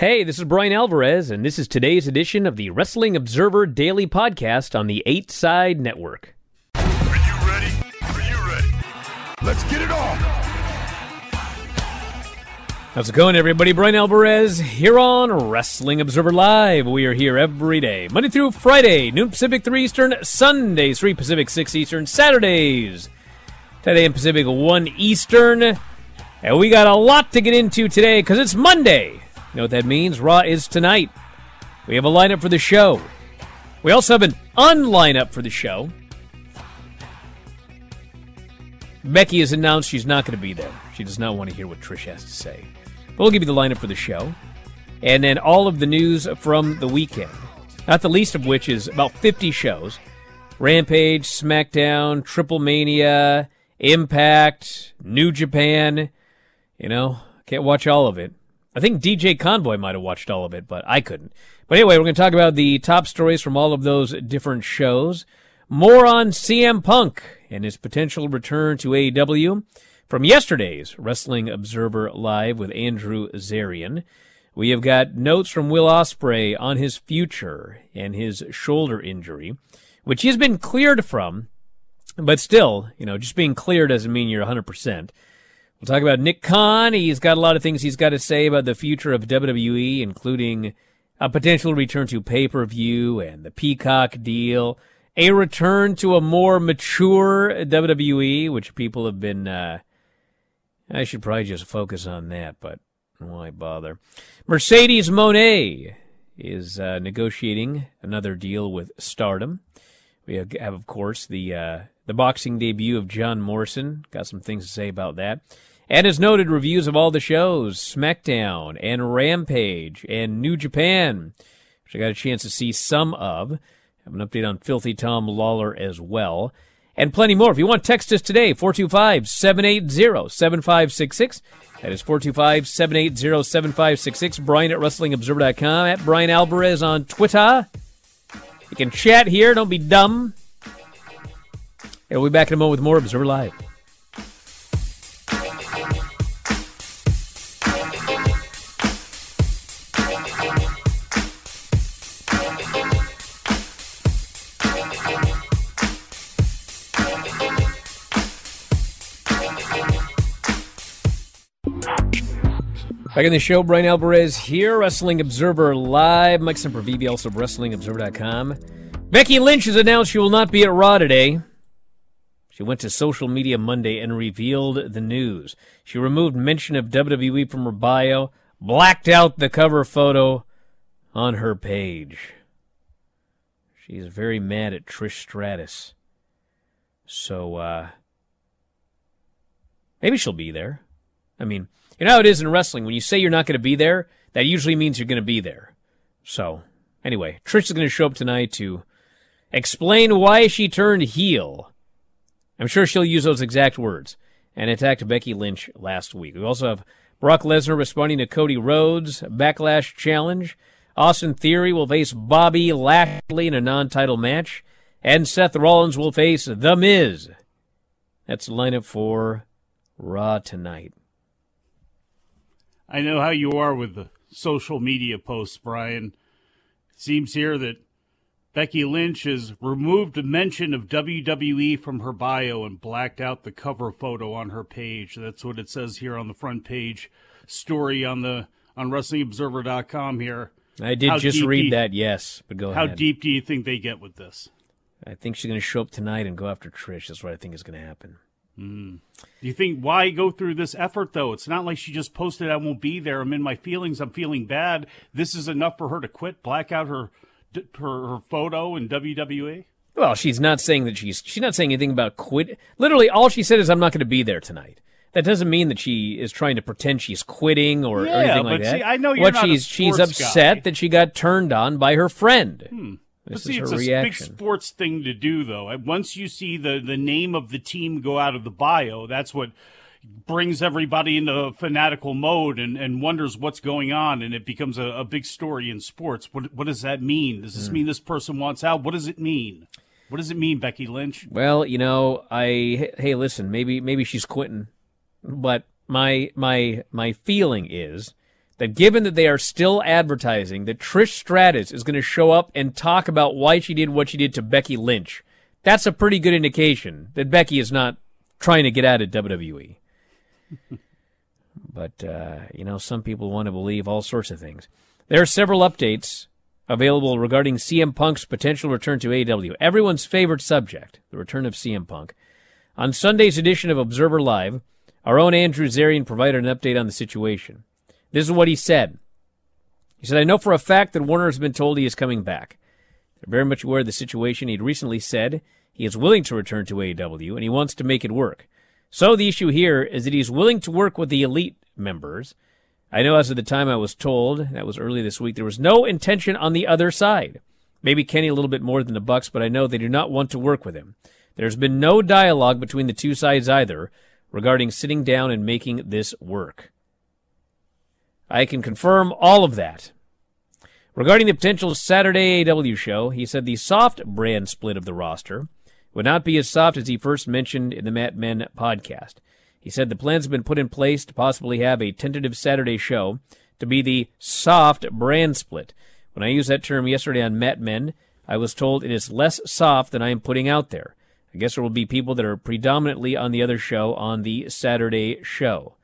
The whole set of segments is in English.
Hey, this is Bryan Alvarez, and this is today's edition of the Wrestling Observer Daily Podcast on the Eight Side Network. Are you ready? Are you ready? Let's get it on! How's it going, everybody? Bryan Alvarez here on Wrestling Observer Live. We are here every day, Monday through Friday, noon Pacific, 3 Eastern, Sundays, 3 Pacific, 6 Eastern, Saturdays, 10 a.m. Pacific, 1 Eastern. And we got a lot to get into today because it's Monday. You know what that means? Raw is tonight. We have a lineup for the show. We also have an unlineup for the show. Becky has announced she's not going to be there. She does not want to hear what Trish has to say. But we'll give you the lineup for the show. And then all of the news from the weekend. Not the least of which is about 50 shows Rampage, SmackDown, Triple Mania, Impact, New Japan. You know, can't watch all of it. I think DJ Convoy might have watched all of it, but I couldn't. But anyway, we're going to talk about the top stories from all of those different shows. More on CM Punk and his potential return to AEW from yesterday's Wrestling Observer Live with Andrew Zarian. We have got notes from Will Ospreay on his future and his shoulder injury, which he's been cleared from, but still, you know, just being cleared doesn't mean you're 100%. We'll talk about Nick Khan. He's got a lot of things he's got to say about the future of WWE, including a potential return to pay per view and the Peacock deal, a return to a more mature WWE, which people have been. Uh, I should probably just focus on that, but why bother? Mercedes Moné is uh, negotiating another deal with Stardom. We have, of course, the uh, the boxing debut of John Morrison. Got some things to say about that. And as noted, reviews of all the shows SmackDown and Rampage and New Japan, which I got a chance to see some of. Have an update on Filthy Tom Lawler as well. And plenty more. If you want, text us today, 425 780 7566. That is 425 780 7566. Bryan at WrestlingObserver.com. At Bryan Alvarez on Twitter. You can chat here. Don't be dumb. And we'll be back in a moment with more Observer Live. Back in the show, Bryan Alvarez here, Wrestling Observer Live. Mike Sempervive, also WrestlingObserver.com. Becky Lynch has announced she will not be at Raw today. She went to social media Monday and revealed the news. She removed mention of WWE from her bio, blacked out the cover photo on her page. She's very mad at Trish Stratus. So, uh, maybe she'll be there. I mean, you know how it is in wrestling. When you say you're not going to be there, that usually means you're going to be there. So, anyway, Trish is going to show up tonight to explain why she turned heel. I'm sure she'll use those exact words and attacked Becky Lynch last week. We also have Brock Lesnar responding to Cody Rhodes' Backlash Challenge. Austin Theory will face Bobby Lashley in a non-title match. And Seth Rollins will face The Miz. That's the lineup for Raw tonight. I know how you are with the social media posts, Bryan. It seems here that Becky Lynch has removed a mention of WWE from her bio and blacked out the cover photo on her page. That's what it says here on the front page story on the on WrestlingObserver.com here. I did How just read you- that, yes, but go How ahead. How deep do you think they get with this? I think she's going to show up tonight and go after Trish. That's what I think is going to happen. Mm. Do you think why go through this effort though? It's not like she just posted I won't be there. I'm in my feelings. I'm feeling bad. This is enough for her to quit, black out her her, her photo in WWE. Well, she's not saying that she's she's not saying anything about quit. Literally, all she said is, "I'm not going to be there tonight." That doesn't mean that she is trying to pretend she's quitting or, or anything like that. see, I know you're what not a she's she's upset guy. that she got turned on by her friend. But This see, is it's a reaction. big sports thing to do, though. Once you see the, the name of the team go out of the bio, that's what brings everybody into fanatical mode and, and wonders what's going on, and it becomes a, a big story in sports. What, what does that mean? Does this Hmm. mean this person wants out? What does it mean? What does it mean, Becky Lynch? Well, you know, I hey, listen, maybe maybe she's quitting, but my my my feeling is that given that they are still advertising that Trish Stratus is going to show up and talk about why she did what she did to Becky Lynch, that's a pretty good indication that Becky is not trying to get out of WWE. but uh, you know, some people want to believe all sorts of things. There are several updates available regarding CM Punk's potential return to AEW. Everyone's favorite subject, the return of CM Punk. On Sunday's edition of Observer Live, our own Andrew Zarian provided an update on the situation. This is what he said. He said, I know for a fact that Warner has been told he is coming back. They're very much aware of the situation. He'd recently said he is willing to return to AEW and he wants to make it work. So the issue here is that he's willing to work with the elite members. I know as of the time I was told, that was early this week, there was no intention on the other side. Maybe Kenny a little bit more than the Bucks, but I know they do not want to work with him. There's been no dialogue between the two sides either regarding sitting down and making this work. I can confirm all of that. Regarding the potential Saturday AW show, he said the soft brand split of the roster would not be as soft as he first mentioned in the Mat Men podcast. He said the plans have been put in place to possibly have a tentative Saturday show to be the soft brand split. When I used that term yesterday on Mat Men, I was told it is less soft than I am putting out there. I guess there will be people that are predominantly on the other show on the Saturday show.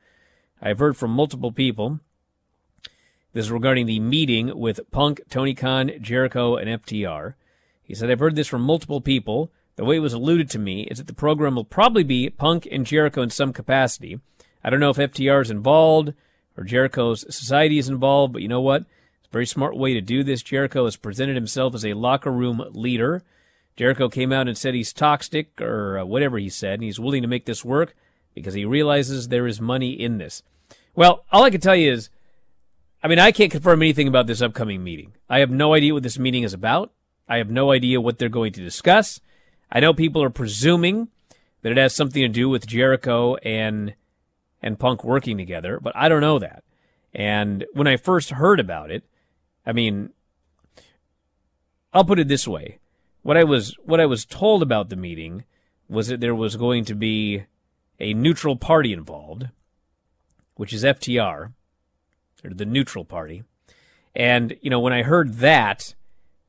I've heard from multiple people. This is regarding the meeting with Punk, Tony Khan, Jericho, and FTR. He said, I've heard this from multiple people. The way it was alluded to me is that the program will probably be Punk and Jericho in some capacity. I don't know if FTR is involved or Jericho's society is involved, but you know what? It's a very smart way to do this. Jericho has presented himself as a locker room leader. Jericho came out and said he's toxic or uh, whatever he said, and he's willing to make this work because he realizes there is money in this. Well, all I can tell you is, I mean, I can't confirm anything about this upcoming meeting. I have no idea what this meeting is about. I have no idea what they're going to discuss. I know people are presuming that it has something to do with Jericho and and Punk working together, but I don't know that. And when I first heard about it, I mean, I'll put it this way: what I was what I was told about the meeting was that there was going to be a neutral party involved, which is FTR, or the neutral party. And you know, when I heard that,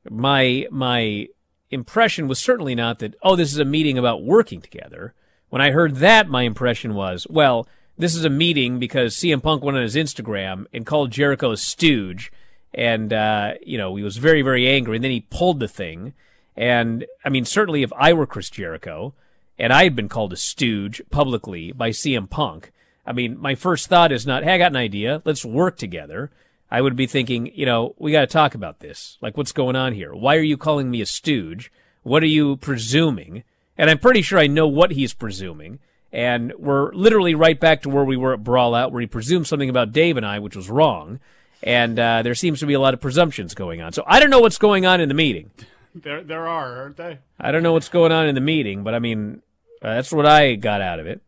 my my impression was certainly not that oh, this is a meeting about working together. When I heard that, my impression was, well, this is a meeting because CM Punk went on his Instagram and called Jericho a stooge, and uh, you know he was very very angry, and then he pulled the thing. And I mean, certainly if I were Chris Jericho and I had been called a stooge publicly by CM Punk, I mean, my first thought is not, hey, I got an idea. Let's work together. I would be thinking, you know, we got to talk about this. Like, what's going on here? Why are you calling me a stooge? What are you presuming? And I'm pretty sure I know what he's presuming. And we're literally right back to where we were at Brawl Out, where he presumed something about Dave and I, which was wrong. And uh, there seems to be a lot of presumptions going on. So I don't know what's going on in the meeting. There, there are, aren't they? I don't know what's going on in the meeting, but I mean, uh, that's what I got out of it.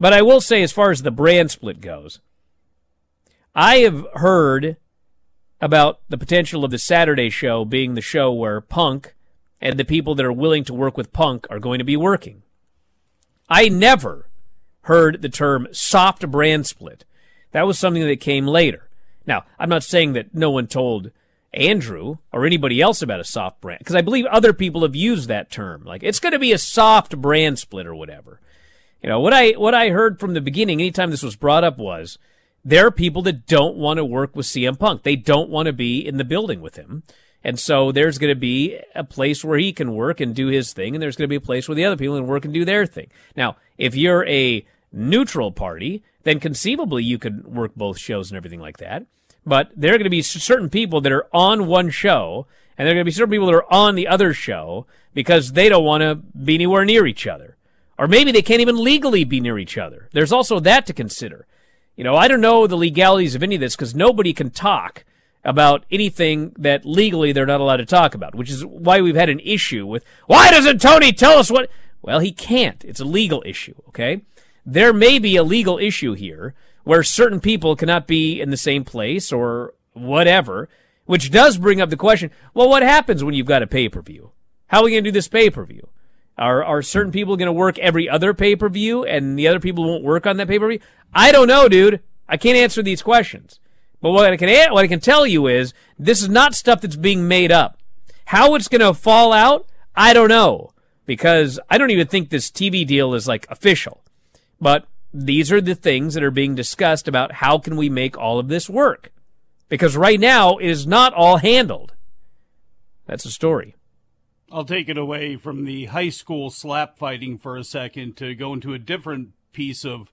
But I will say, as far as the brand split goes, I have heard about the potential of the Saturday show being the show where Punk and the people that are willing to work with Punk are going to be working. I never heard the term soft brand split. That was something that came later. Now, I'm not saying that no one told Andrew or anybody else about a soft brand because I believe other people have used that term. Like it's going to be a soft brand split or whatever. You know, what I what I heard from the beginning anytime this was brought up was there are people that don't want to work with CM Punk. They don't want to be in the building with him. And so there's going to be a place where he can work and do his thing, and there's going to be a place where the other people can work and do their thing. Now, if you're a neutral party, then conceivably you could work both shows and everything like that. But there are going to be certain people that are on one show, and there are going to be certain people that are on the other show because they don't want to be anywhere near each other. Or maybe they can't even legally be near each other. There's also that to consider. You know, I don't know the legalities of any of this because nobody can talk about anything that legally they're not allowed to talk about, which is why we've had an issue with why doesn't Tony tell us what? Well, he can't. It's a legal issue, okay? There may be a legal issue here where certain people cannot be in the same place or whatever, which does bring up the question, well, what happens when you've got a pay-per-view? How are we going to do this pay-per-view? Are are certain people going to work every other pay per view and the other people won't work on that pay per view? I don't know, dude. I can't answer these questions. But what I can what I can tell you is this is not stuff that's being made up. How it's going to fall out, I don't know because I don't even think this TV deal is like official. But these are the things that are being discussed about how can we make all of this work? Because right now it is not all handled. That's the story. I'll take it away from the high school slap fighting for a second to go into a different piece of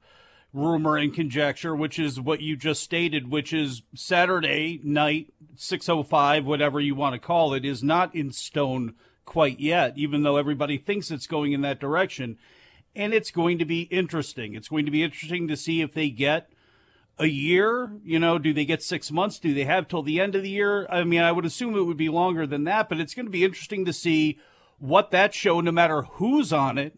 rumor and conjecture, which is what you just stated, which is Saturday night, 605, whatever you want to call it, is not in stone quite yet, even though everybody thinks it's going in that direction. And it's going to be interesting. It's going to be interesting to see if they get a year? You know, do they get six months? Do they have till the end of the year? I mean, I would assume it would be longer than that, but it's going to be interesting to see what that show, no matter who's on it,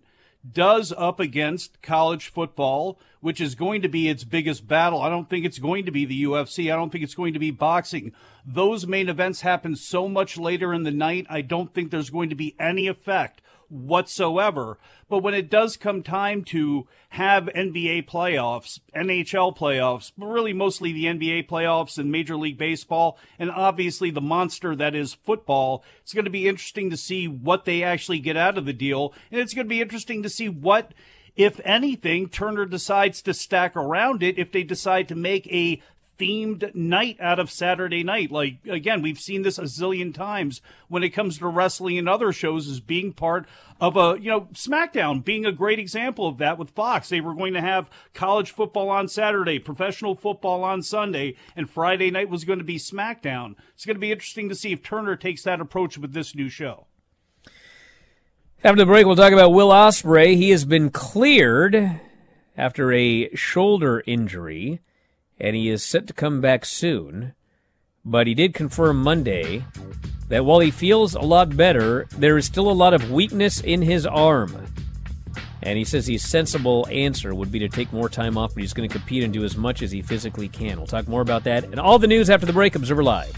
does up against college football, which is going to be its biggest battle. I don't think it's going to be the UFC. I don't think it's going to be boxing. Those main events happen so much later in the night. I don't think there's going to be any effect whatsoever. But when it does come time to have NBA playoffs, NHL playoffs, but really mostly the NBA playoffs and Major League Baseball, and obviously the monster that is football, it's going to be interesting to see what they actually get out of the deal. And it's going to be interesting to see what if anything, Turner decides to stack around it if they decide to make a themed night out of Saturday night. Like, again, we've seen this a zillion times when it comes to wrestling and other shows as being part of a, you know, SmackDown being a great example of that with Fox. They were going to have college football on Saturday, professional football on Sunday, and Friday night was going to be SmackDown. It's going to be interesting to see if Turner takes that approach with this new show. After the break, we'll talk about Will Ospreay. He has been cleared after a shoulder injury and he is set to come back soon. But he did confirm Monday that while he feels a lot better, there is still a lot of weakness in his arm. And he says his sensible answer would be to take more time off, but he's going to compete and do as much as he physically can. We'll talk more about that and all the news after the break. Observer Live.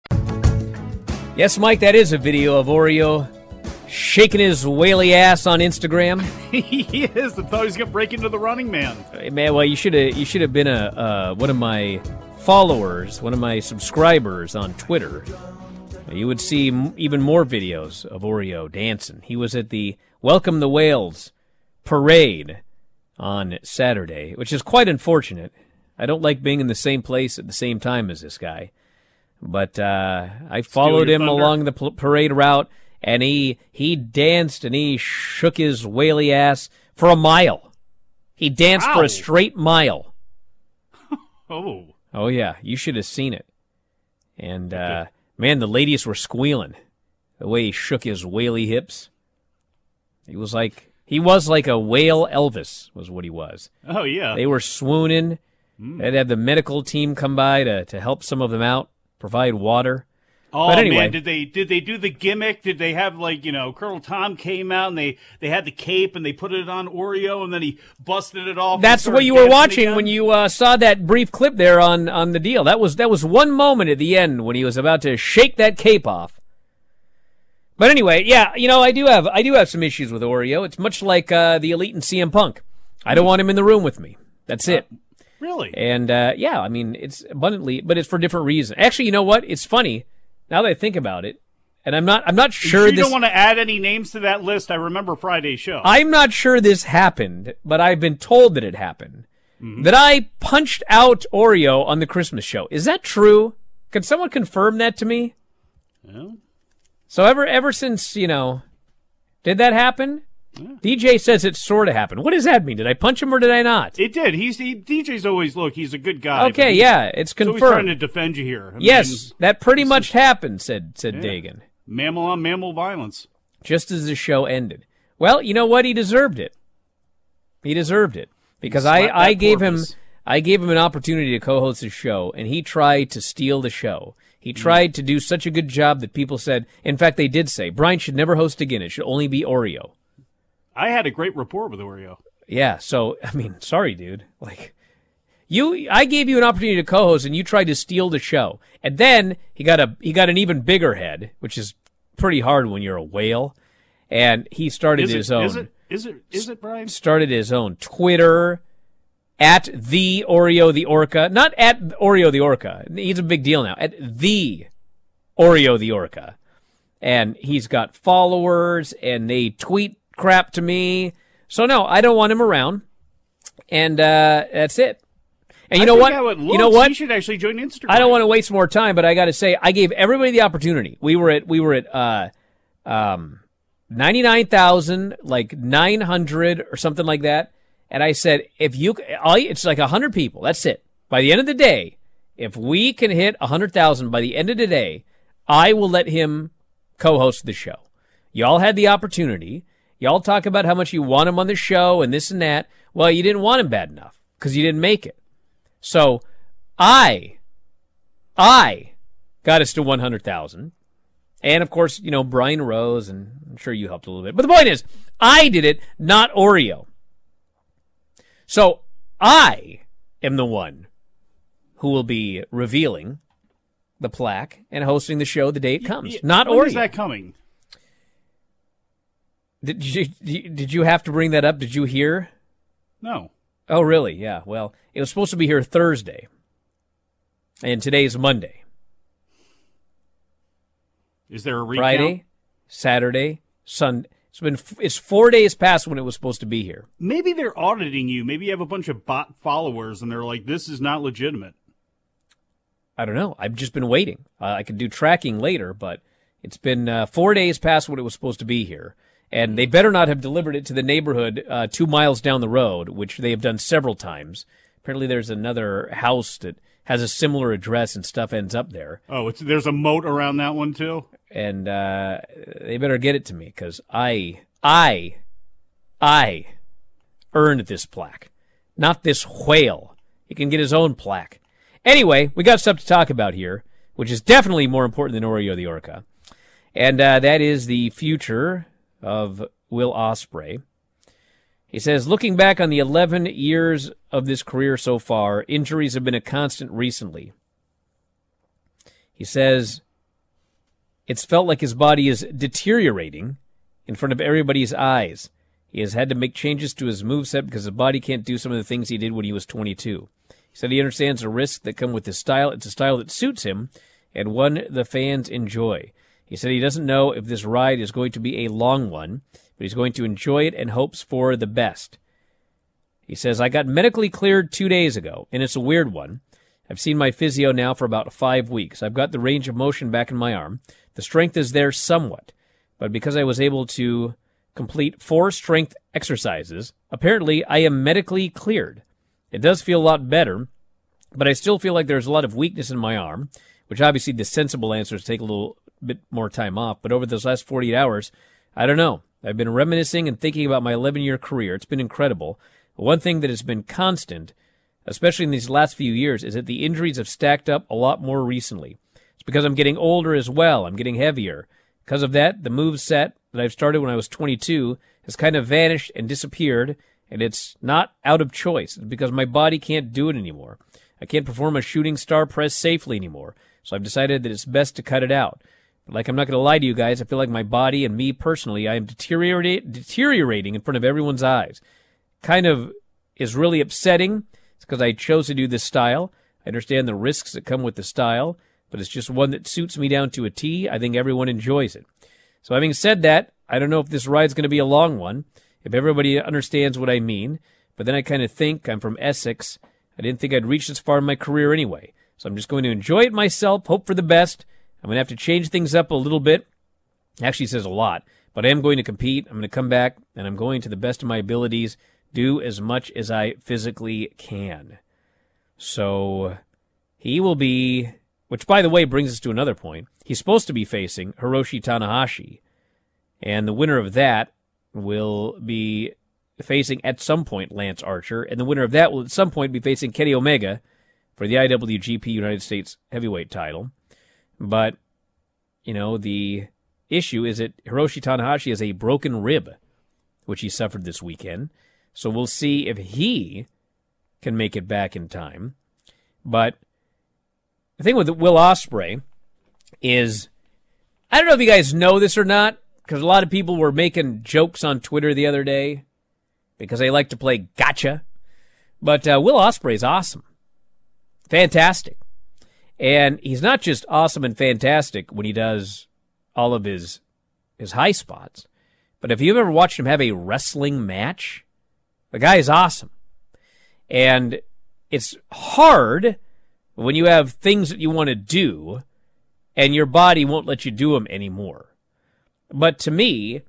Yes, Mike, that is a video of Oreo shaking his whaley ass on Instagram. he is. I thought he was going to break into the running man. Hey, Man, well, you should have you should have been a uh, one of my followers, one of my subscribers on Twitter. You would see m- even more videos of Oreo dancing. He was at the Welcome the Whales parade on Saturday, which is quite unfortunate. I don't like being in the same place at the same time as this guy. But uh, I followed him thunder. along the parade route, and he he danced and he shook his whaley ass for a mile. He danced for a straight mile. Oh. Oh yeah, you should have seen it. And uh, man, the ladies were squealing the way he shook his whaley hips. He was like he was like a whale Elvis was what he was. Oh, yeah. They were swooning. They'd have the medical team come by to, to help some of them out, provide water. Oh But anyway. man, did they did they do the gimmick? Did they have like you know Colonel Tom came out and they they had the cape and they put it on Oreo and then he busted it off. That's what you were watching when you uh, saw that brief clip there on, on the deal. That was that was one moment at the end when he was about to shake that cape off. But anyway, yeah, you know, I do have I do have some issues with Oreo. It's much like uh, the Elite and CM Punk. I don't want him in the room with me. That's it. Really. And uh, yeah, I mean, it's abundantly, but it's for different reasons. Actually, you know what? It's funny now that I think about it, and I'm not I'm not sure you this. don't want to add any names to that list. I remember Friday's show. I'm not sure this happened, but I've been told that it happened. That I punched out Oreo on the Christmas show. Is that true? Can someone confirm that to me? Well, So ever ever since, you know, did that happen? DJ says it sort of happened. What does that mean? Did I punch him or did I not? it did. He's he, DJ's always look. He's a good guy. Okay, yeah, it's he's always trying to defend you here. I Yes, mean, that pretty much happened, said said Yeah. Dagan. mammal on mammal violence. just as the show ended. Well, you know what? He deserved it. He deserved it because I, I gave him. I gave him an opportunity to co-host his show, and he tried to steal the show. He mm. tried to do such a good job that people said. In fact, they did say Bryan should never host again. It should only be Oreo. I had a great rapport with Oreo. Yeah. So I mean, sorry, dude. Like. You, I gave you an opportunity to co-host, and you tried to steal the show. And then he got a he got an even bigger head, which is pretty hard when you're a whale. And he started Is his it, own is it? Is it? Is it, Bryan? started his own Twitter at the Oreo the Orca, not at Oreo the Orca. He's a big deal now. At the Oreo the Orca, and he's got followers, and they tweet crap to me. So no, I don't want him around, and uh, that's it. And you I know what? You know what? He should actually join Instagram. I don't want to waste more time, but I got to say, I gave everybody the opportunity. We were at, we were at, uh, um, 99,000, like 900 or something like that. And I said, if you, you- it's like 100 people. That's it. By the end of the day, if we can hit 100,000 by the end of the day, I will let him co-host the show. Y'all had the opportunity. Y'all talk about how much you want him on the show and this and that. Well, you didn't want him bad enough because you didn't make it. So I, I got us to 100,000. And of course, you know, Brian Rose, and I'm sure you helped a little bit. But the point is, I did it, not Oreo. So I am the one who will be revealing the plaque and hosting the show the day it comes, Yeah, not when Oreo. is that coming? Did you did you have to bring that up? Did you hear? No. Oh, really? Yeah. Well, it was supposed to be here Thursday, and today's Monday. Is there a recount? Friday, Saturday, Sunday. It's been it's four days past when it was supposed to be here. Maybe they're auditing you. Maybe you have a bunch of bot followers, and they're like, "This is not legitimate." I don't know. I've just been waiting. Uh, I could do tracking later, but it's been uh, four days past when it was supposed to be here, and they better not have delivered it to the neighborhood uh, two miles down the road, which they have done several times. Apparently, there's another house that has a similar address and stuff ends up there. Oh, it's there's a moat around that one too. And uh, they better get it to me because I, I, I earned this plaque, not this whale. He can get his own plaque. Anyway, we got stuff to talk about here, which is definitely more important than Oreo the Orca, and uh, that is the future of Will Ospreay. He says, looking back on the 11 years of this career so far, injuries have been a constant recently. He says, it's felt like his body is deteriorating in front of everybody's eyes. He has had to make changes to his moveset because his body can't do some of the things he did when he was 22. He said he understands the risks that come with his style. It's a style that suits him and one the fans enjoy. He said he doesn't know if this ride is going to be a long one, but he's going to enjoy it and hopes for the best. He says, I got medically cleared two days ago, and it's a weird one. I've seen my physio now for about five weeks. I've got the range of motion back in my arm. The strength is there somewhat, but because I was able to complete four strength exercises, apparently I am medically cleared. It does feel a lot better, but I still feel like there's a lot of weakness in my arm, which obviously the sensible answer is take a little bit more time off. But over those last 48 hours, I don't know. I've been reminiscing and thinking about my 11 year career. It's been incredible. One thing that has been constant, especially in these last few years, is that the injuries have stacked up a lot more recently. It's because I'm getting older as well. I'm getting heavier. Because of that, the move set that I've started when I was 22 has kind of vanished and disappeared, and it's not out of choice. It's because my body can't do it anymore. I can't perform a shooting star press safely anymore. So I've decided that it's best to cut it out. Like, I'm not going to lie to you guys. I feel like my body and me personally, I am deteriorate, deteriorating in front of everyone's eyes. Kind of is really upsetting. It's because I chose to do this style. I understand the risks that come with the style, but it's just one that suits me down to a T. I think everyone enjoys it. So, having said that, I don't know if this ride's going to be a long one, if everybody understands what I mean, but then I kind of think I'm from Essex. I didn't think I'd reach this far in my career anyway. So I'm just going to enjoy it myself, hope for the best, I'm going to have to change things up a little bit. Actually, says a lot, but I am going to compete. I'm going to come back, and I'm going to the best of my abilities do as much as I physically can. So he will be, which by the way brings us to another point. He's supposed to be facing Hiroshi Tanahashi, and the winner of that will be facing at some point Lance Archer, and the winner of that will at some point be facing Kenny Omega for the IWGP United States Heavyweight title. But, you know, the issue is that Hiroshi Tanahashi has a broken rib, which he suffered this weekend. So we'll see if he can make it back in time. But the thing with Will Ospreay is, I don't know if you guys know this or not, because a lot of people were making jokes on Twitter the other day because they like to play gotcha. But uh, Will Ospreay is awesome, fantastic. And he's not just awesome and fantastic when he does all of his his high spots, but if you've ever watched him have a wrestling match, the guy is awesome. And it's hard when you have things that you want to do and your body won't let you do them anymore. But to me,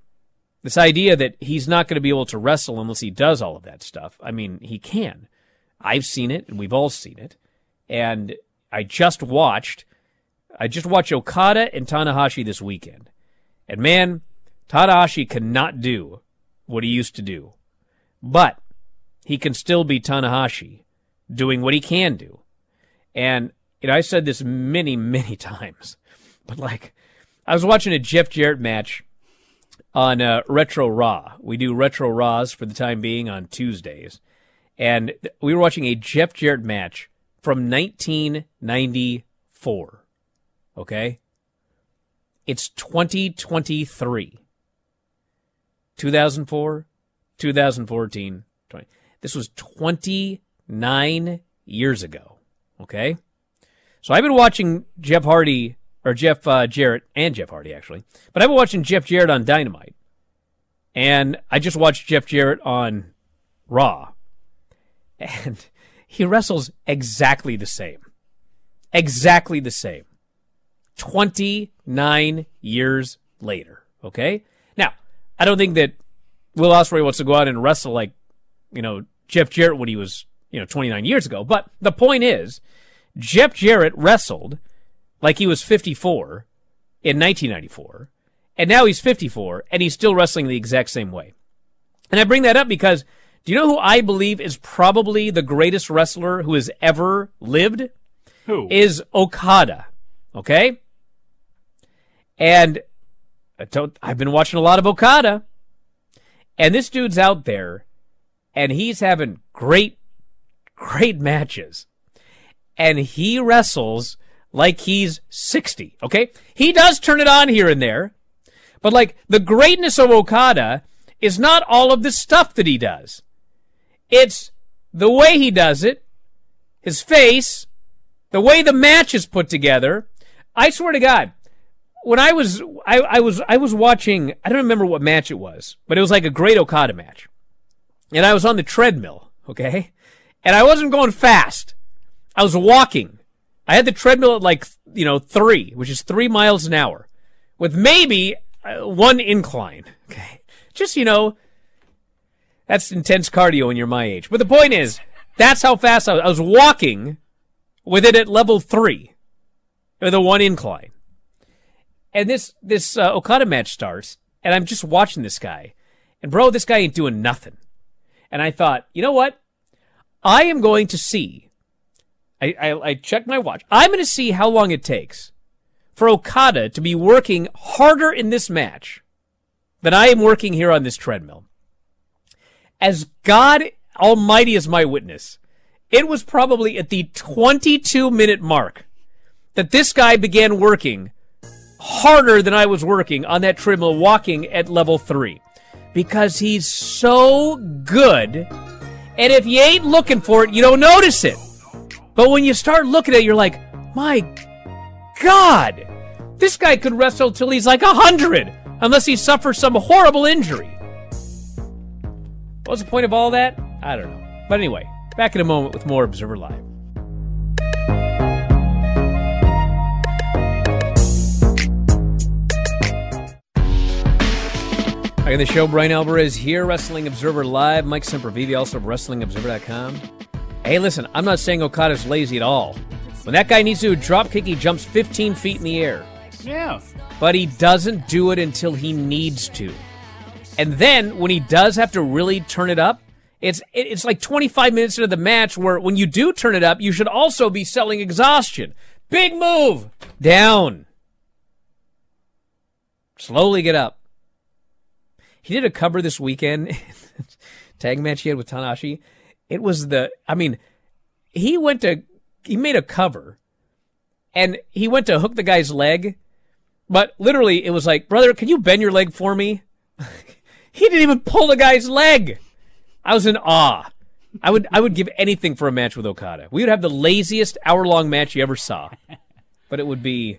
this idea that he's not going to be able to wrestle unless he does all of that stuff, I mean, he can. I've seen it and we've all seen it. And I just watched. I just watched Okada and Tanahashi this weekend. And man, Tanahashi cannot do what he used to do. But he can still be Tanahashi doing what he can do. And I said this many, many times. But like I was watching a Jeff Jarrett match on uh, Retro Raw. We do Retro Raws for the time being on Tuesdays. And we were watching a Jeff Jarrett match from 1994. Okay? It's 2023. 2004, 2014, 20. This was 29 years ago. Okay? So I've been watching Jeff Hardy, or Jeff uh, Jarrett, and Jeff Hardy actually, but I've been watching Jeff Jarrett on Dynamite. And I just watched Jeff Jarrett on Raw. And he wrestles exactly the same. Exactly the same. 29 years later. Okay? Now, I don't think that Will Ospreay wants to go out and wrestle like, you know, Jeff Jarrett when he was, you know, 29 years ago. But the point is Jeff Jarrett wrestled like he was 54 in 1994, and now he's 54, and he's still wrestling the exact same way. And I bring that up because do you know who I believe is probably the greatest wrestler who has ever lived? Who? Is Okada. Okay? And I don't, I've been watching a lot of Okada. And this dude's out there and he's having great, great matches. And he wrestles like he's 60. Okay? He does turn it on here and there. But like the greatness of Okada is not all of the stuff that he does. It's the way he does it, his face, the way the match is put together. I swear to God, when I was I, I was I was watching I don't remember what match it was, but it was like a great Okada match. And I was on the treadmill, okay? And I wasn't going fast. I was walking. I had the treadmill at like, you know, three, which is three miles an hour, with maybe uh, one incline. Okay. Just, you know, that's intense cardio when you're my age. But the point is, that's how fast I was. I was walking with it at level three, with a one incline. And this, this uh, Okada match starts, and I'm just watching this guy. And bro, this guy ain't doing nothing. And I thought, you know what? I am going to see. I, I, I checked my watch. I'm going to see how long it takes for Okada to be working harder in this match than I am working here on this treadmill. As God Almighty is my witness, it was probably at the 22 minute mark that this guy began working harder than I was working on that treadmill walking at level three because he's so good. And if you ain't looking for it, you don't notice it. But when you start looking at it, you're like, my God, this guy could wrestle till he's like a hundred, unless he suffers some horrible injury. What's the point of all that? I don't know. But anyway, back in a moment with more Observer Live. Back in the show, Bryan Alvarez here, Wrestling Observer Live. Mike Sempervive, also of WrestlingObserver.com. Hey, listen, I'm not saying Okada's lazy at all. When that guy needs to drop kick, he jumps 15 feet in the air. Yeah. But he doesn't do it until he needs to. And then when he does have to really turn it up, it's it's like 25 minutes into the match where when you do turn it up, you should also be selling exhaustion. Big move. Down. Slowly get up. He did a cover this weekend, tag match he had with Tanahashi. It was the, I mean, he went to, he made a cover and he went to hook the guy's leg, but literally it was like, brother, can you bend your leg for me? he didn't even pull the guy's leg. I was in awe. I would, I would give anything for a match with Okada. We would have the laziest hour long match you ever saw, but it would be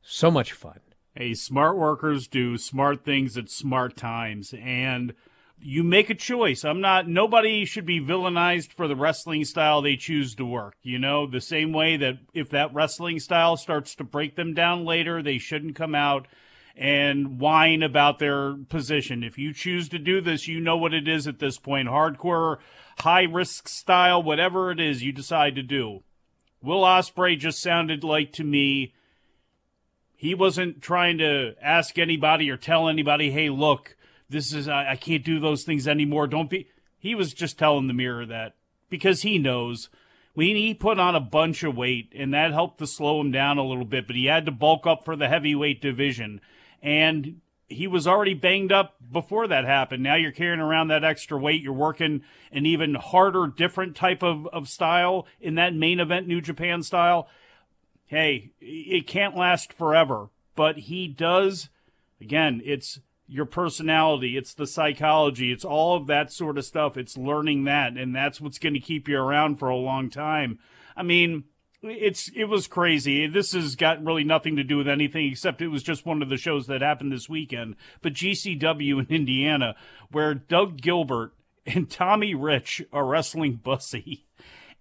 so much fun. Hey, smart workers do smart things at smart times, and you make a choice. I'm not, nobody should be villainized for the wrestling style they choose to work. You know, the same way that if that wrestling style starts to break them down later, they shouldn't come out and whine about their position. If you choose to do this, you know what it is at this point hardcore, high risk style, whatever it is you decide to do. Will Ospreay just sounded like to me he wasn't trying to ask anybody or tell anybody, hey, look, this is, I, I can't do those things anymore. Don't be. He was just telling the mirror that because he knows when he put on a bunch of weight and that helped to slow him down a little bit, but he had to bulk up for the heavyweight division. And he was already banged up before that happened. Now you're carrying around that extra weight. You're working an even harder, different type of, of style in that main event New Japan style hey, it can't last forever, but he does. Again, it's your personality, it's the psychology, it's all of that sort of stuff. It's learning that, and that's what's going to keep you around for a long time. I mean, it's it was crazy. This has got really nothing to do with anything except it was just one of the shows that happened this weekend. But GCW in Indiana, where Doug Gilbert and Tommy Rich are wrestling Bussy,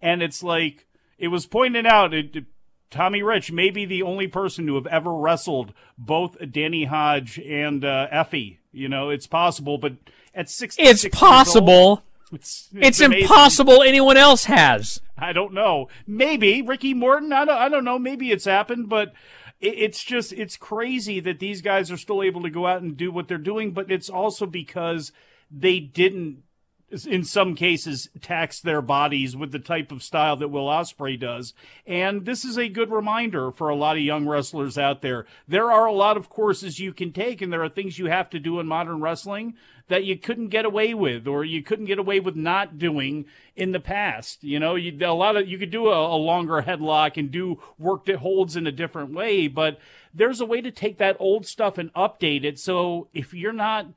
and it's like it was pointed out. It, Tommy Rich may be the only person to have ever wrestled both Danny Hodge and uh, Effy. You know, it's possible, but at six, it's possible. Old, it's, it's, it's impossible anyone else has. I don't know. Maybe Ricky Morton. I don't. I don't know. Maybe it's happened, but it, it's just it's crazy that these guys are still able to go out and do what they're doing. But it's also because they didn't in some cases tax their bodies with the type of style that Will Ospreay does. And this is a good reminder for a lot of young wrestlers out there. There are a lot of courses you can take and there are things you have to do in modern wrestling that you couldn't get away with or you couldn't get away with not doing in the past. You know, you, a lot of you could do a, a longer headlock and do work that holds in a different way, but there's a way to take that old stuff and update it. So if you're not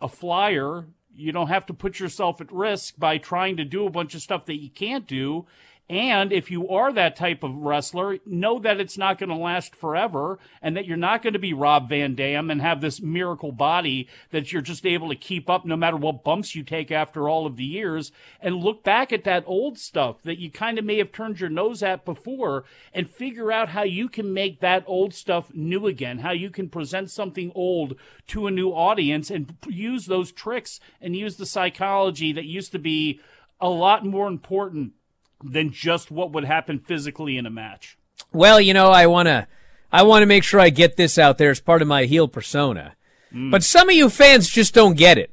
a flyer you don't have to put yourself at risk by trying to do a bunch of stuff that you can't do. And if you are that type of wrestler, know that it's not going to last forever and that you're not going to be Rob Van Dam and have this miracle body that you're just able to keep up no matter what bumps you take after all of the years. And look back at that old stuff that you kind of may have turned your nose at before and figure out how you can make that old stuff new again, how you can present something old to a new audience and use those tricks and use the psychology that used to be a lot more important than just what would happen physically in a match. Well, you know, I want to I want to make sure I get this out there as part of my heel persona. Mm. But some of you fans just don't get it.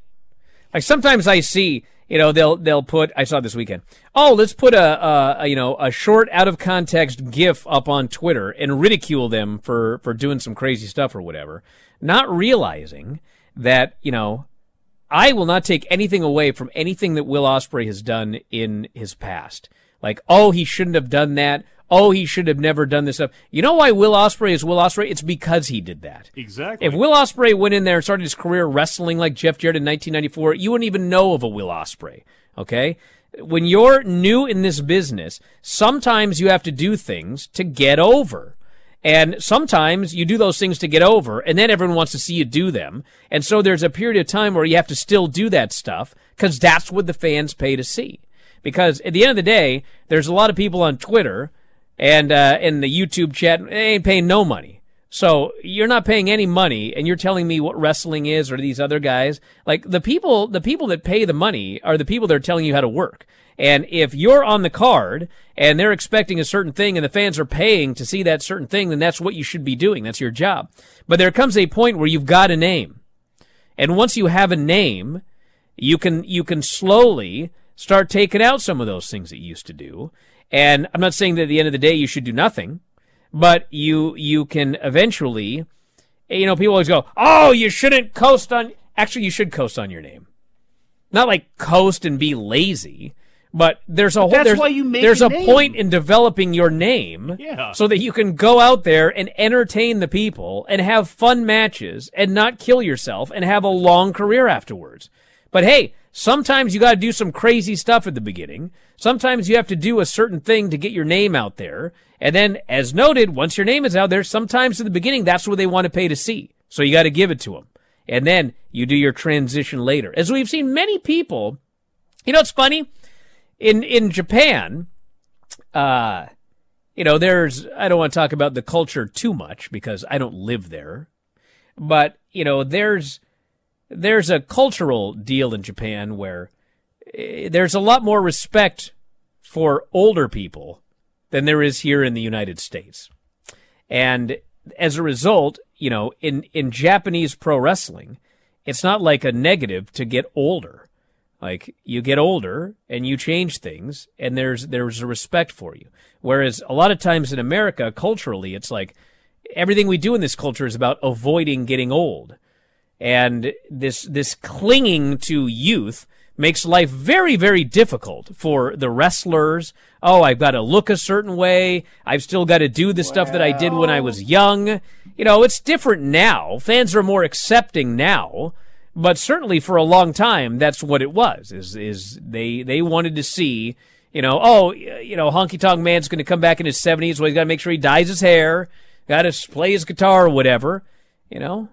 Like sometimes I see, you know, they'll they'll put I saw this weekend. Oh, let's put a, a, a you know, a short out of context gif up on Twitter and ridicule them for for doing some crazy stuff or whatever, not realizing that, you know, I will not take anything away from anything that Will Ospreay has done in his past. Like, oh, he shouldn't have done that. Oh, he should have never done this stuff. You know why Will Ospreay is Will Ospreay? It's because he did that. Exactly. If Will Ospreay went in there and started his career wrestling like Jeff Jarrett in 1994, you wouldn't even know of a Will Ospreay. Okay? When you're new in this business, sometimes you have to do things to get over. And sometimes you do those things to get over, and then everyone wants to see you do them. And so there's a period of time where you have to still do that stuff because that's what the fans pay to see. Because at the end of the day, there's a lot of people on Twitter and uh, in the YouTube chat, they ain't paying no money. So you're not paying any money, and you're telling me what wrestling is, or these other guys. Like the people, the people that pay the money are the people that are telling you how to work. And if you're on the card and they're expecting a certain thing, and the fans are paying to see that certain thing, then that's what you should be doing. That's your job. But there comes a point where you've got a name, and once you have a name, you can you can slowly start taking out some of those things that you used to do. And I'm not saying that at the end of the day you should do nothing, but you you can eventually you know, people always go, "Oh, you shouldn't coast on actually you should coast on your name." Not like coast and be lazy, but there's a whole there's, there's a, a point in developing your name yeah. so that you can go out there and entertain the people and have fun matches and not kill yourself and have a long career afterwards. But hey, Sometimes you got to do some crazy stuff at the beginning. Sometimes you have to do a certain thing to get your name out there. And then, as noted, once your name is out there, sometimes in the beginning, that's what they want to pay to see. So you got to give it to them. And then you do your transition later. As we've seen many people, you know, it's funny. In, in Japan, uh, you know, there's, I don't want to talk about the culture too much because I don't live there. But, you know, there's, there's a cultural deal in Japan where eh, there's a lot more respect for older people than there is here in the United States. And as a result, you know, in, in Japanese pro wrestling, it's not like a negative to get older. Like you get older and you change things and there's there's a respect for you. Whereas a lot of times in America, culturally, it's like everything we do in this culture is about avoiding getting old and this this clinging to youth makes life very very difficult for the wrestlers. Oh i've got to look a certain way. I've still got to do the stuff that i did when i was young. You know it's different now. Fans are more accepting now. But certainly for a long time that's what it was is is they they wanted to see you know oh you know honky tonk man's going to come back in his 70s well he's got to make sure he dyes his hair got to play his guitar or whatever you know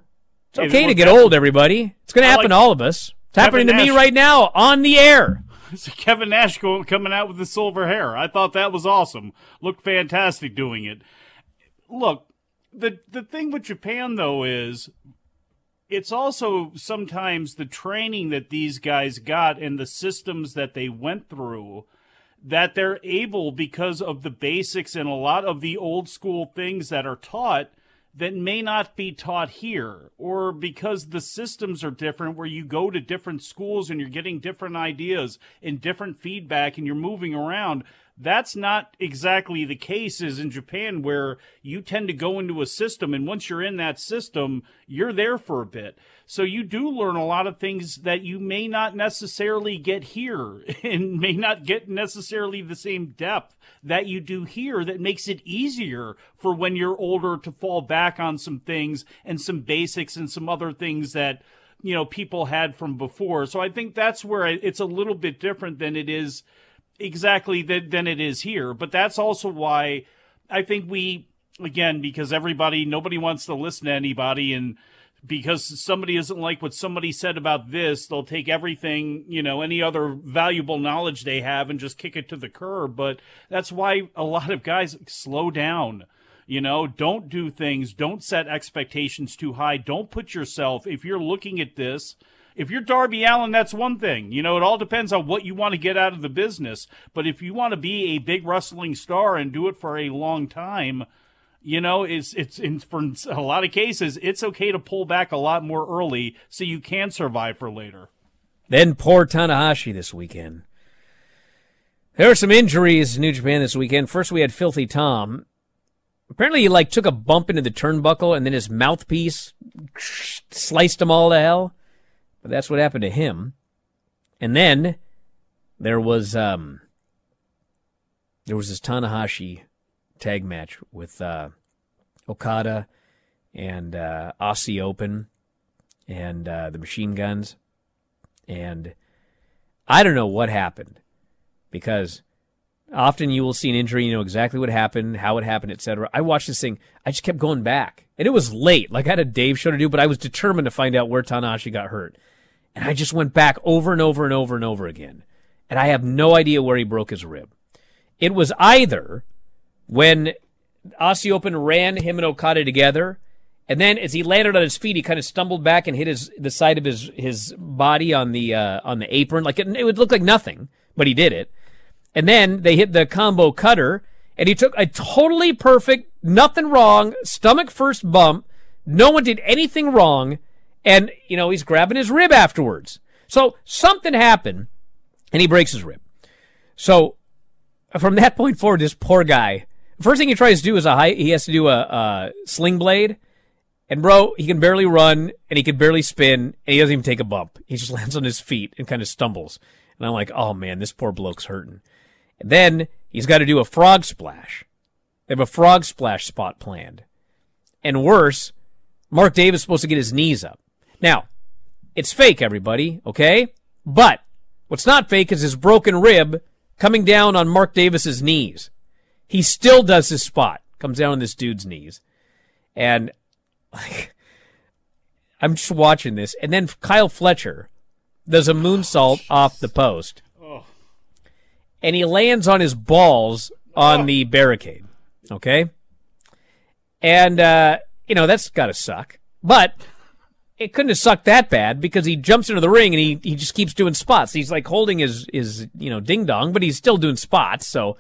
it's okay to get old, everybody. It's going to happen like to all of us. It's Kevin happening to Nash. me right now on the air. It's Kevin Nash going, coming out with the silver hair. I thought that was awesome. Looked fantastic doing it. Look, the the thing with Japan though is it's also sometimes the training that these guys got and the systems that they went through that they're able because of the basics and a lot of the old school things that are taught that may not be taught here or because the systems are different where you go to different schools and you're getting different ideas and different feedback and you're moving around that's not exactly the case as in Japan where you tend to go into a system and once you're in that system you're there for a bit so you do learn a lot of things that you may not necessarily get here and may not get necessarily the same depth that you do here that makes it easier for when you're older to fall back on some things and some basics and some other things that you know people had from before. So I think that's where it's a little bit different than it is exactly than, than it is here. But that's also why I think we again because everybody nobody wants to listen to anybody and because somebody doesn't like what somebody said about this, they'll take everything, you know, any other valuable knowledge they have and just kick it to the curb. But that's why a lot of guys slow down. You know, don't do things, don't set expectations too high. Don't put yourself, if you're looking at this, if you're Darby Allin, that's one thing. You know, it all depends on what you want to get out of the business. But if you want to be a big wrestling star and do it for a long time, you know, it's it's in for a lot of cases, it's okay to pull back a lot more early so you can survive for later. Then poor Tanahashi this weekend. There were some injuries in New Japan this weekend. First, we had Filthy Tom. Apparently, he like took a bump into the turnbuckle, and then his mouthpiece sliced him all to hell. But that's what happened to him. And then there was um there was this Tanahashi tag match with uh, Okada and uh, Aussie Open and uh, the Machine Guns. And I don't know what happened because often you will see an injury, you know exactly what happened, how it happened, etc. I watched this thing, I just kept going back. And it was late. Like I had a Dave show to do, but I was determined to find out where Tanahashi got hurt. And I just went back over and over and over and over again. And I have no idea where he broke his rib. It was either when Aussie Open ran him and Okada together, and then as he landed on his feet, he kind of stumbled back and hit his the side of his his body on the uh, on the apron, like it, it would look like nothing, but he did it. And then they hit the combo cutter, and he took a totally perfect, nothing wrong, stomach first bump. No one did anything wrong, and you know he's grabbing his rib afterwards. So something happened, and he breaks his rib. So from that point forward, this poor guy First thing he tries to do is a high, he has to do a, a sling blade. And bro, he can barely run and he can barely spin and he doesn't even take a bump. He just lands on his feet and kind of stumbles. And I'm like, oh man, this poor bloke's hurting. And then he's got to do a frog splash. They have a frog splash spot planned. And worse, Mark Davis is supposed to get his knees up. Now, it's fake, everybody, okay? But what's not fake is his broken rib coming down on Mark Davis's knees. He still does his spot. Comes down on this dude's knees. And like, I'm just watching this. And then Kyle Fletcher does a moonsault oh, off the post. Oh. And he lands on his balls on oh. the barricade. Okay? And, uh, you know, that's gotta suck. But it couldn't have sucked that bad because he jumps into the ring and he, he just keeps doing spots. He's like holding his, his, you know, ding dong, but he's still doing spots. So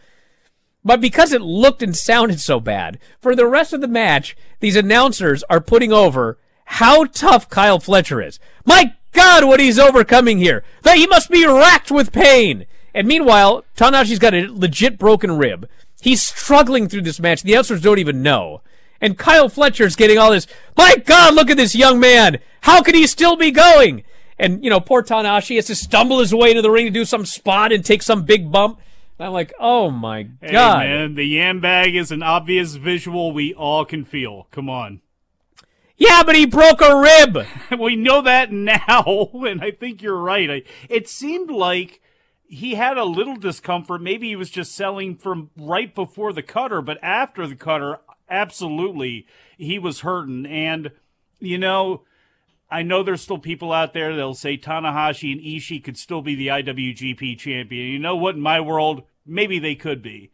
but because it looked and sounded so bad, for the rest of the match, these announcers are putting over how tough Kyle Fletcher is. My God, what he's overcoming here. That he must be racked with pain. And meanwhile, Tanahashi's got a legit broken rib. He's struggling through this match. The announcers don't even know. And Kyle Fletcher's getting all this, my God, look at this young man. How can he still be going? And, you know, poor Tanahashi has to stumble his way into the ring to do some spot and take some big bump. I'm like, oh my hey, god, man! The yam bag is an obvious visual we all can feel. Come on. Yeah, but he broke a rib. we know that now, and I think you're right. I, it seemed like he had a little discomfort. Maybe he was just selling from right before the cutter, but after the cutter, absolutely, he was hurting. And you know, I know there's still people out there that'll say Tanahashi and Ishii could still be the IWGP champion. You know what? In my world, maybe they could be.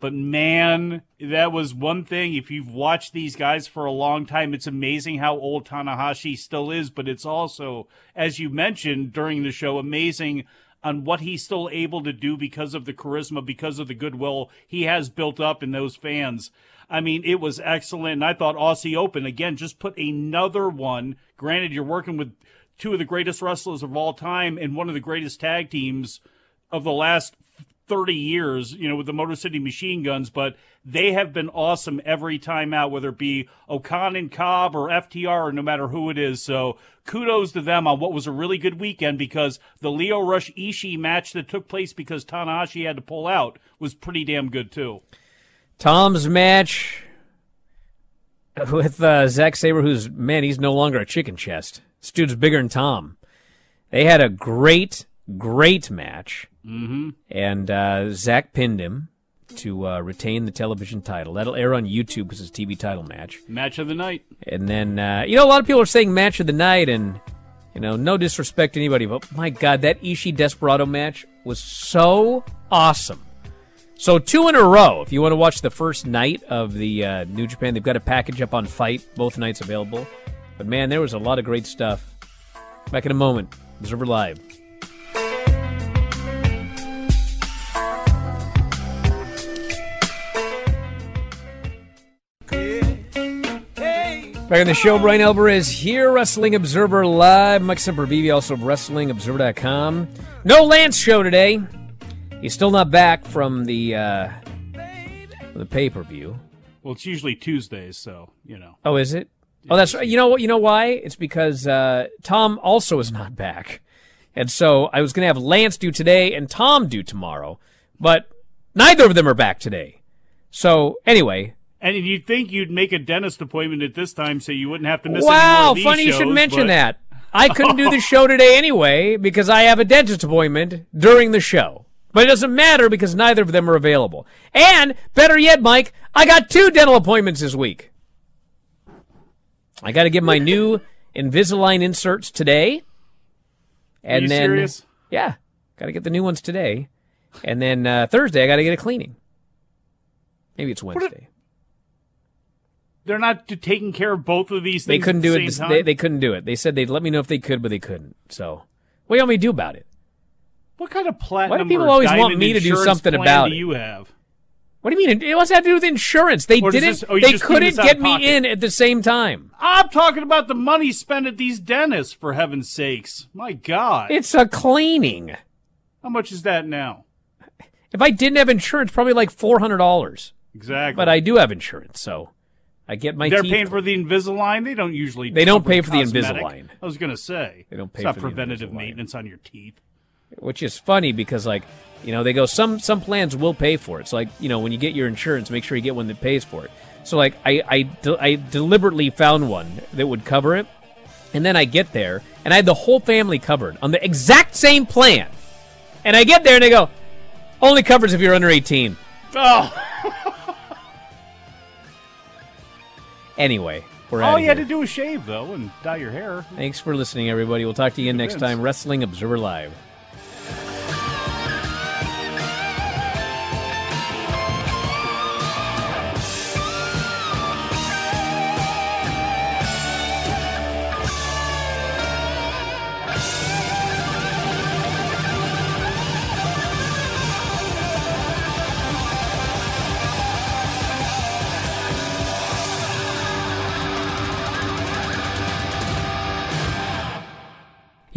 But man, that was one thing. If you've watched these guys for a long time, it's amazing how old Tanahashi still is. But it's also, as you mentioned during the show, amazing on what he's still able to do because of the charisma, because of the goodwill he has built up in those fans. I mean, it was excellent. And I thought Aussie Open, again, just put another one. Granted, you're working with two of the greatest wrestlers of all time and one of the greatest tag teams of the last 30 years, you know, with the Motor City Machine Guns, but they have been awesome every time out, whether it be O-Khan and Cobb or FTR or no matter who it is. So kudos to them on what was a really good weekend because the Lio Rush Ishii match that took place because Tanahashi had to pull out was pretty damn good too. Tom's match with uh, Sabre, who's, man, he's no longer a chicken chest. This dude's bigger than Tom. They had a great, great match. Mm-hmm. And uh, Zack pinned him to uh, retain the television title. That'll air on YouTube because it's a TV title match. Match of the night. And then, uh, you know, a lot of people are saying match of the night, and, you know, no disrespect to anybody, but my God, that Ishii Desperado match was so awesome. So, two in a row. If you want to watch the first night of the uh, New Japan, they've got a package up on FITE, both nights available. But man, there was a lot of great stuff. Back in a moment. Observer Live. Back on the show, Bryan Alvarez here, Wrestling Observer Live. Mike Sempervive, also of WrestlingObserver.com. No Lance show today. He's still not back from the uh, the pay per view. Well, it's usually Tuesdays, so, you know. Oh, is it? Oh, that's right. You know what? You know why? It's because uh, Tom also is not back, and so I was going to have Lance do today and Tom do tomorrow, but neither of them are back today. So anyway, And you'd think you'd make a dentist appointment at this time so you wouldn't have to miss any more wow, of these funny you should mention but- that. I couldn't do the show today anyway because I have a dentist appointment during the show. But it doesn't matter because neither of them are available. And better yet, Mike, I got two dental appointments this week. I got to get my new Invisalign inserts today. And you then serious? yeah, got to get the new ones today. And then uh, Thursday I got to get a cleaning. Maybe it's Wednesday. They're not taking care of both of these things. They couldn't do the it. This, they, they couldn't do it. They said they'd let me know if they could, but they couldn't. So, what do you want me to do about it? What kind of platinum? people or always want me to do something about do it? you have? What do you mean? It what's that have to do with insurance? They didn't. this- oh, they couldn't get me in at the same time. I'm talking about the money spent at these dentists, for heaven's sakes. My God. It's a cleaning. How much is that now? If I didn't have insurance, probably like four hundred dollars. Exactly. But I do have insurance, so I get my. They're teeth paying for the Invisalign. They don't usually. They don't pay for the cosmetic. Invisalign. I was going to say They don't pay it's not for preventative maintenance on your teeth. which is funny because like you know they go some some plans will pay for it. It's like you know when you get your insurance, make sure you get one that pays for it. So like I I, de- I deliberately found one that would cover it, and then I get there and I had the whole family covered on the exact same plan, and I get there and they go only covers if you're under eighteen. Oh, Anyway, we're all you had to do was shave though and dye your hair. Thanks for listening, everybody. We'll talk to you again next time. Wrestling Observer Live.